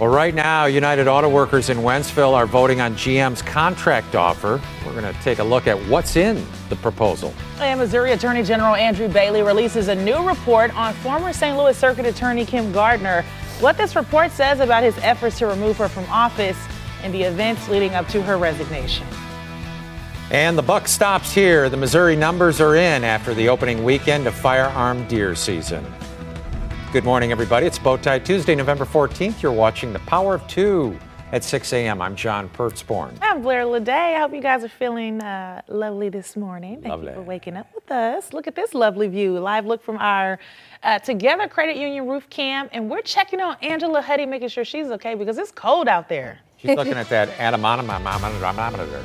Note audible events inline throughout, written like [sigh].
Well, right now, United Auto Workers in Wentzville are voting on GM's contract offer. We're going to take a look at what's in the proposal. And Missouri Attorney General Andrew Bailey releases a new report on former St. Louis Circuit Attorney Kim Gardner. What this report says about his efforts to remove her from office and the events leading up to her resignation. And the buck stops here. The Missouri numbers are in after the opening weekend of firearm deer season. Good morning, everybody. It's Bowtie Tuesday, November 14th. You're watching The Power of Two at 6 a.m. I'm John Pertzborn. I'm Blair Lede. I hope you guys are feeling uh, lovely this morning. Thank Lovely. you for waking up with us. Look at this lovely view. Live look from our uh, Together Credit Union roof cam. And we're checking on Angela Hutti, making sure she's okay because it's cold out there. She's looking at that [laughs] anemometer.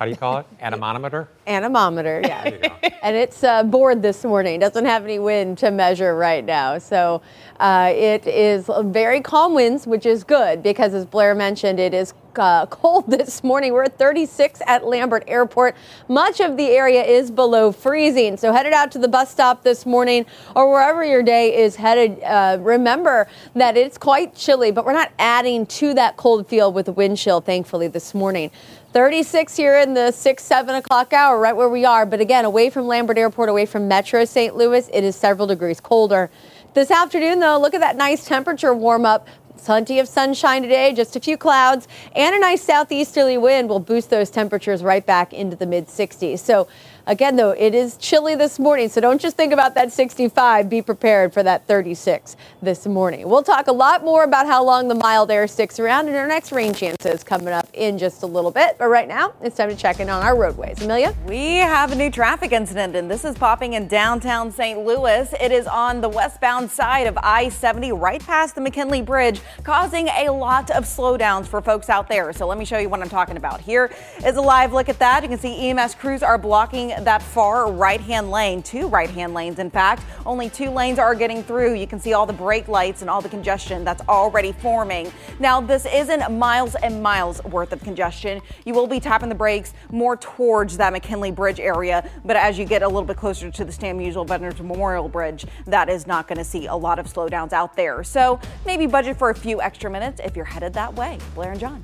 How do you call it? Anemometer? anemometer, yeah. [laughs] and it's uh, bored this morning. Doesn't have any wind to measure right now. So uh, it is very calm winds, which is good because, as Blair mentioned, it is uh, cold [laughs] this morning. We're at 36 at Lambert Airport. Much of the area is below freezing. So headed out to the bus stop this morning or wherever your day is headed, uh, remember that it's quite chilly, but we're not adding to that cold feel with the wind chill, thankfully, this morning. 36 here in the 6, 7 o'clock hour, right where we are. But again, away from Lambert Airport, away from Metro St. Louis, it is several degrees colder. This afternoon, though, look at that nice temperature warm up. Plenty of sunshine today, just a few clouds, and a nice southeasterly wind will boost those temperatures right back into the mid 60s. So, again, though, it is chilly this morning, so don't just think about that 65. Be prepared for that 36 this morning. We'll talk a lot more about how long the mild air sticks around and our next rain chances coming up in just a little bit. But right now, it's time to check in on our roadways. Amelia? We have a new traffic incident, and this is popping in downtown St. Louis. It is on the westbound side of I 70, right past the McKinley Bridge, causing a lot of slowdowns for folks out there. So let me show you what I'm talking about. Here is a live look at that. You can see EMS crews are blocking that far right hand lane, two right hand lanes, in fact. Only two lanes are getting through. You can see all the brake lights and all the congestion that's already forming. Now, this isn't miles and miles worth of congestion. You will be tapping the brakes more towards that McKinley Bridge area, but as you get a little bit closer to the Stan Musial Veterans Memorial Bridge, that is not going to see a lot of slowdowns out there. So maybe budget for a few extra minutes if you're headed that way. Blair and John.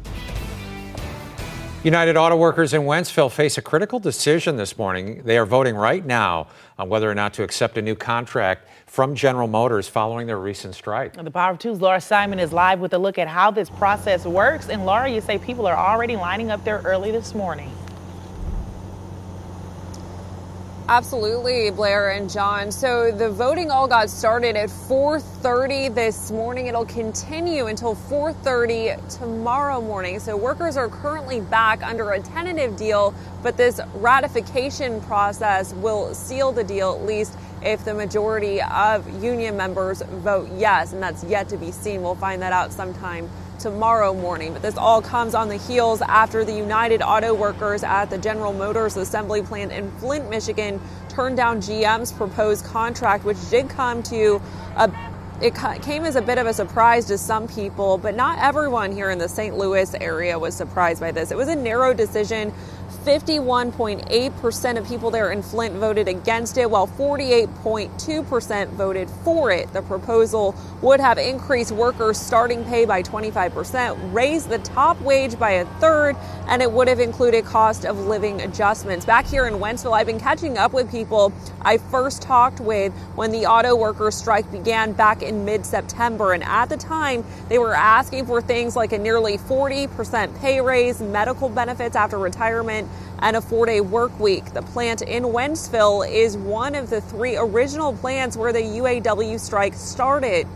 United Auto Workers in Wentzville face a critical decision this morning. They are voting right now on whether or not to accept a new contract from General Motors following their recent strike. The Power of Two's Laura Simon is live with a look at how this process works. And Laura, you say people are already lining up there early this morning. Absolutely, Blair and John. So the voting all got started at 4:30 this morning. It'll continue until 4:30 tomorrow morning. So workers are currently back under a tentative deal, but this ratification process will seal the deal at least if the majority of union members vote yes, and that's yet to be seen. We'll find that out sometime tomorrow morning. But this all comes on the heels after the United Auto Workers at the General Motors assembly plant in Flint, Michigan, turned down GM's proposed contract, which did come to a it came as a bit of a surprise to some people, but not everyone here in the St. Louis area was surprised by this. It was a narrow decision. 51.8% of people there in Flint voted against it, while 48.2% voted for it. The proposal would have increased workers' starting pay by 25%, raised the top wage by a third, and it would have included cost of living adjustments. Back here in Wentzville, I've been catching up with people I first talked with when the auto workers strike began back in mid September. And at the time, they were asking for things like a nearly 40% pay raise, medical benefits after retirement, and a four day work week. The plant in Wentzville is one of the three original plants where the UAW strike started.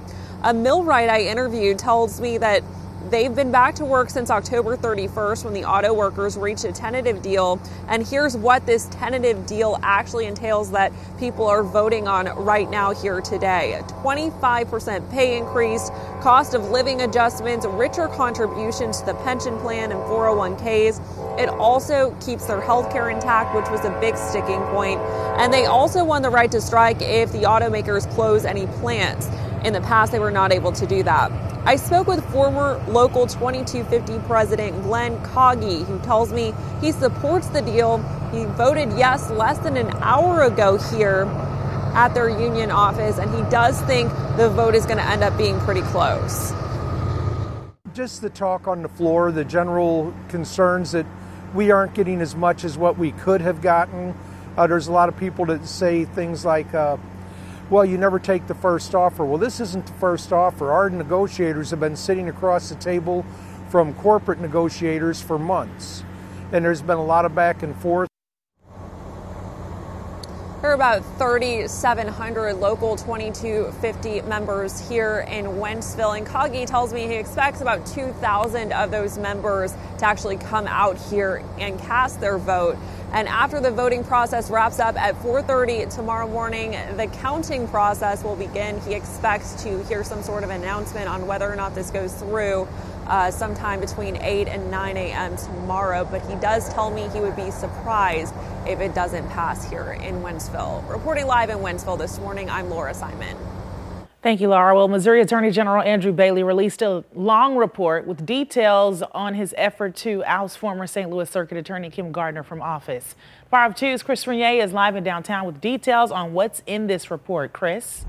A millwright I interviewed tells me that They've been back to work since October 31st when the auto workers reached a tentative deal. And here's what this tentative deal actually entails that people are voting on right now here today. A 25% pay increase, cost of living adjustments, richer contributions to the pension plan and 401ks. It also keeps their health care intact, which was a big sticking point. And they also won the right to strike if the automakers close any plants. In the past, they were not able to do that. I spoke with former Local 2250 President Glenn Coggy, who tells me he supports the deal. He voted yes less than an hour ago here at their union office, and he does think the vote is going to end up being pretty close. Just the talk on the floor, the general concerns that we aren't getting as much as what we could have gotten. Uh, there's a lot of people that say things like, uh, well, you never take the first offer. Well, this isn't the first offer. Our negotiators have been sitting across the table from corporate negotiators for months, and there's been a lot of back and forth. There are about 3,700 local 2250 members here in Wentzville. And Coggy tells me he expects about 2,000 of those members to actually come out here and cast their vote. And after the voting process wraps up at 4:30 tomorrow morning, the counting process will begin. He expects to hear some sort of announcement on whether or not this goes through uh, sometime between 8 and 9 a.m. tomorrow. But he does tell me he would be surprised if it doesn't pass here in Wentzville. Reporting live in Wentzville this morning, I'm Laura Simon. Thank you, Laura. Well, Missouri Attorney General Andrew Bailey released a long report with details on his effort to oust former St. Louis Circuit Attorney Kim Gardner from office. 5 2's Chris Regnier is live in downtown with details on what's in this report. Chris?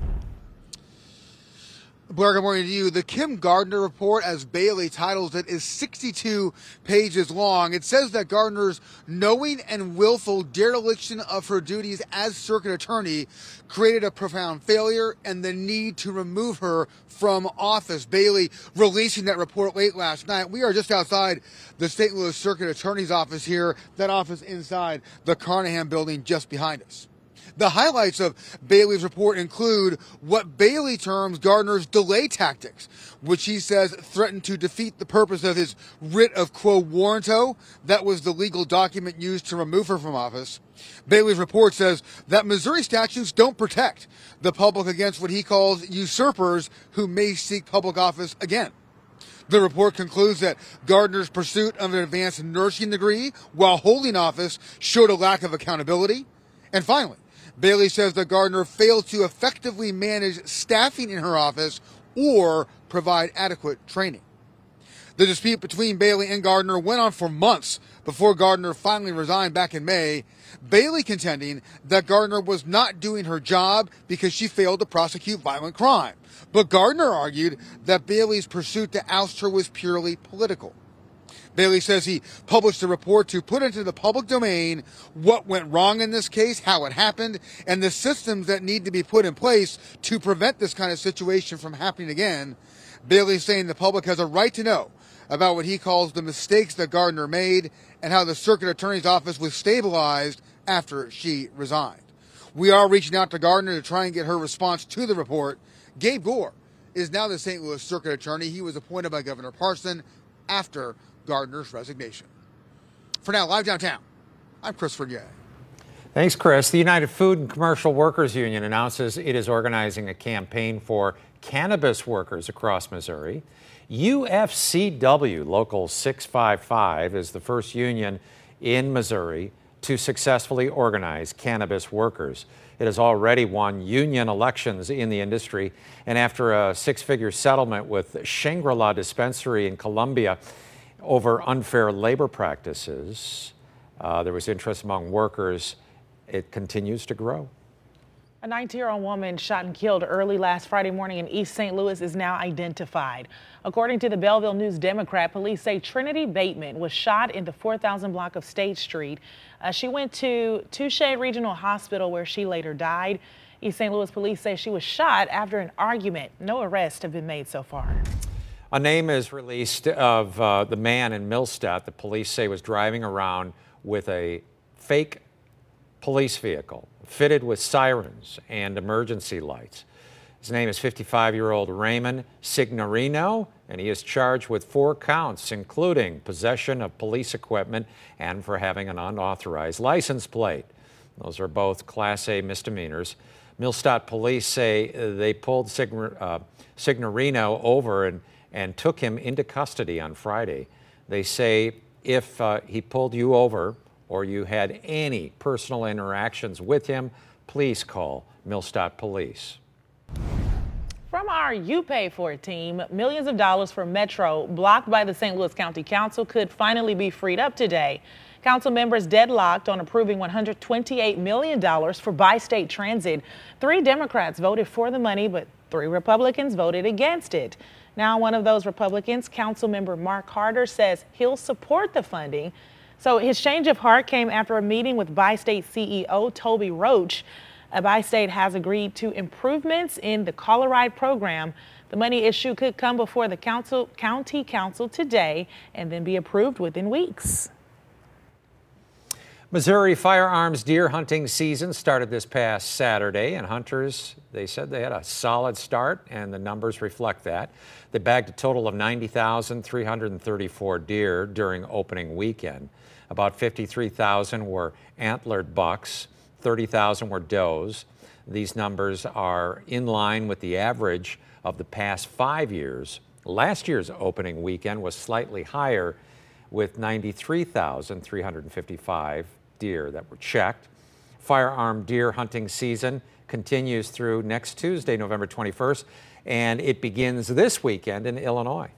Good morning to you. The Kim Gardner report, as Bailey titles it, is 62 pages long. It says that Gardner's knowing and willful dereliction of her duties as circuit attorney created a profound failure and the need to remove her from office. Bailey releasing that report late last night. We are just outside the St. Louis Circuit Attorney's office here, that office inside the Carnahan building just behind us. The highlights of Bailey's report include what Bailey terms Gardner's delay tactics, which he says threatened to defeat the purpose of his writ of quo warranto. That was the legal document used to remove her from office. Bailey's report says that Missouri statutes don't protect the public against what he calls usurpers who may seek public office again. The report concludes that Gardner's pursuit of an advanced nursing degree while holding office showed a lack of accountability. And finally, Bailey says that Gardner failed to effectively manage staffing in her office or provide adequate training. The dispute between Bailey and Gardner went on for months before Gardner finally resigned back in May. Bailey contending that Gardner was not doing her job because she failed to prosecute violent crime. But Gardner argued that Bailey's pursuit to oust her was purely political. Bailey says he published a report to put into the public domain what went wrong in this case, how it happened, and the systems that need to be put in place to prevent this kind of situation from happening again. Bailey saying the public has a right to know about what he calls the mistakes that Gardner made and how the circuit attorney's office was stabilized after she resigned. We are reaching out to Gardner to try and get her response to the report. Gabe Gore is now the St. Louis circuit attorney. He was appointed by Governor Parson after Gardner's resignation. For now, live downtown, I'm Chris Regnier. Thanks, Chris. The United Food and Commercial Workers Union announces it is organizing a campaign for cannabis workers across Missouri. UFCW Local 655 is the first union in Missouri to successfully organize cannabis workers. It has already won union elections in the industry, and after a six figure settlement with Shangri La Dispensary in Columbia, over unfair labor practices. Uh, there was interest among workers. It continues to grow. A 19 year old woman shot and killed early last Friday morning in East St. Louis is now identified. According to the Belleville News Democrat, police say Trinity Bateman was shot in the 4000 block of State Street. Uh, she went to Touchette Regional Hospital where she later died. East St. Louis police say she was shot after an argument. No arrests have been made so far. A name is released of uh, the man in Millstadt that police say was driving around with a fake police vehicle fitted with sirens and emergency lights. His name is 55 year old Raymond Signorino, and he is charged with four counts, including possession of police equipment and for having an unauthorized license plate. Those are both Class A misdemeanors. Millstadt police say they pulled uh, Signorino over and, and took him into custody on Friday. They say if uh, he pulled you over or you had any personal interactions with him, please call Millstadt Police. From our You Pay For It team, millions of dollars for Metro blocked by the St. Louis County Council could finally be freed up today. Council members deadlocked on approving $128 million for bi state transit. Three Democrats voted for the money, but three Republicans voted against it. Now, one of those Republicans, Council member Mark Harder, says he'll support the funding. So his change of heart came after a meeting with Bi State CEO Taulby Roach. Uh, Bi-State has agreed to improvements in the Call-A-Ride program. The money issue could come before the council, county council today and then be approved within weeks. Missouri firearms deer hunting season started this past Saturday, and hunters, they said they had a solid start, and the numbers reflect that. They bagged a total of 90,334 deer during opening weekend. About 53,000 were antlered bucks, 30,000 were does. These numbers are in line with the average of the past five years. Last year's opening weekend was slightly higher with 93,355 deer that were checked. Firearm deer hunting season continues through next Tuesday, November 21st, and it begins this weekend in Illinois.